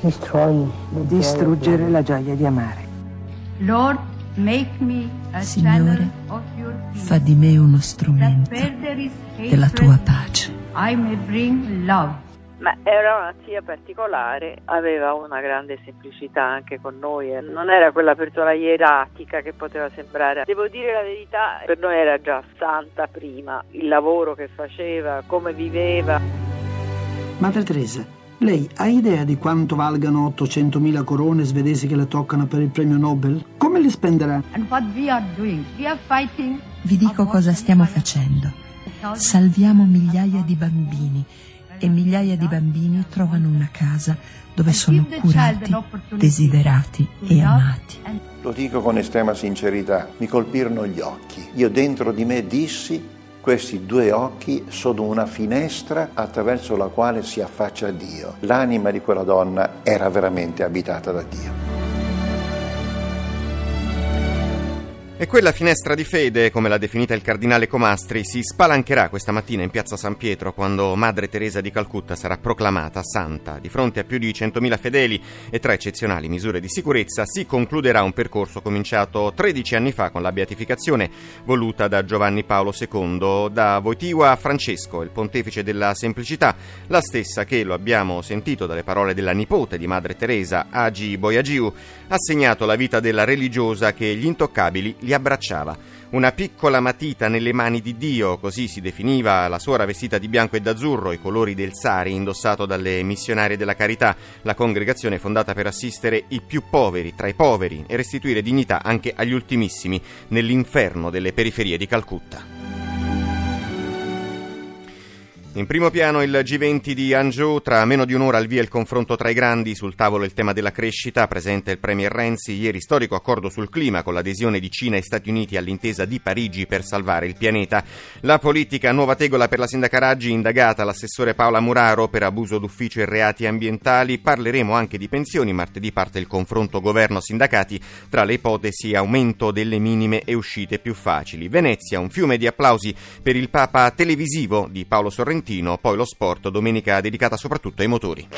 Distruggere la gioia di amare. Lord, make me a Signore, channel of your peace, Fa di me uno strumento della tua pace. I may bring love. Ma era una zia particolare, aveva una grande semplicità anche con noi, eh. non era quella persona ieratica che poteva sembrare. Devo dire la verità, per noi era già santa prima, il lavoro che faceva, come viveva. Madre Teresa, lei ha idea di quanto valgano 800.000 corone svedesi che le toccano per il premio Nobel? Come li spenderà? Vi dico cosa stiamo facendo. Salviamo migliaia di bambini e migliaia di bambini trovano una casa dove sono curati, desiderati e amati. Lo dico con estrema sincerità, mi colpirono gli occhi. Io dentro di me dissi, questi due occhi sono una finestra attraverso la quale si affaccia Dio. L'anima di quella donna era veramente abitata da Dio. E quella finestra di fede, come l'ha definita il cardinale Comastri, si spalancherà questa mattina in piazza San Pietro quando Madre Teresa di Calcutta sarà proclamata santa. Di fronte a più di 100.000 fedeli e tra eccezionali misure di sicurezza si concluderà un percorso cominciato 13 anni fa con la beatificazione voluta da Giovanni Paolo II, da Voitiva a Francesco, il pontefice della semplicità, la stessa che, lo abbiamo sentito dalle parole della nipote di Madre Teresa, Agi Boyagiu, ha segnato la vita della religiosa che gli intoccabili li abbracciava. Una piccola matita nelle mani di Dio, così si definiva la suora vestita di bianco e d'azzurro, i colori del sari indossato dalle missionarie della carità, la congregazione fondata per assistere i più poveri tra i poveri e restituire dignità anche agli ultimissimi nell'inferno delle periferie di Calcutta. In primo piano il G20 di Hangzhou, tra meno di un'ora al via il confronto tra i grandi, sul tavolo il tema della crescita, presente il Premier Renzi, ieri storico accordo sul clima con l'adesione di Cina e Stati Uniti all'intesa di Parigi per salvare il pianeta. La politica, nuova tegola per la sindaca Raggi, indagata l'assessore Paola Muraro per abuso d'ufficio e reati ambientali. Parleremo anche di pensioni, martedì parte il confronto governo-sindacati, tra le ipotesi aumento delle minime e uscite più facili. Venezia, un fiume di applausi per il Papa televisivo di Paolo Sorrentino poi lo sport, domenica dedicata soprattutto ai motori.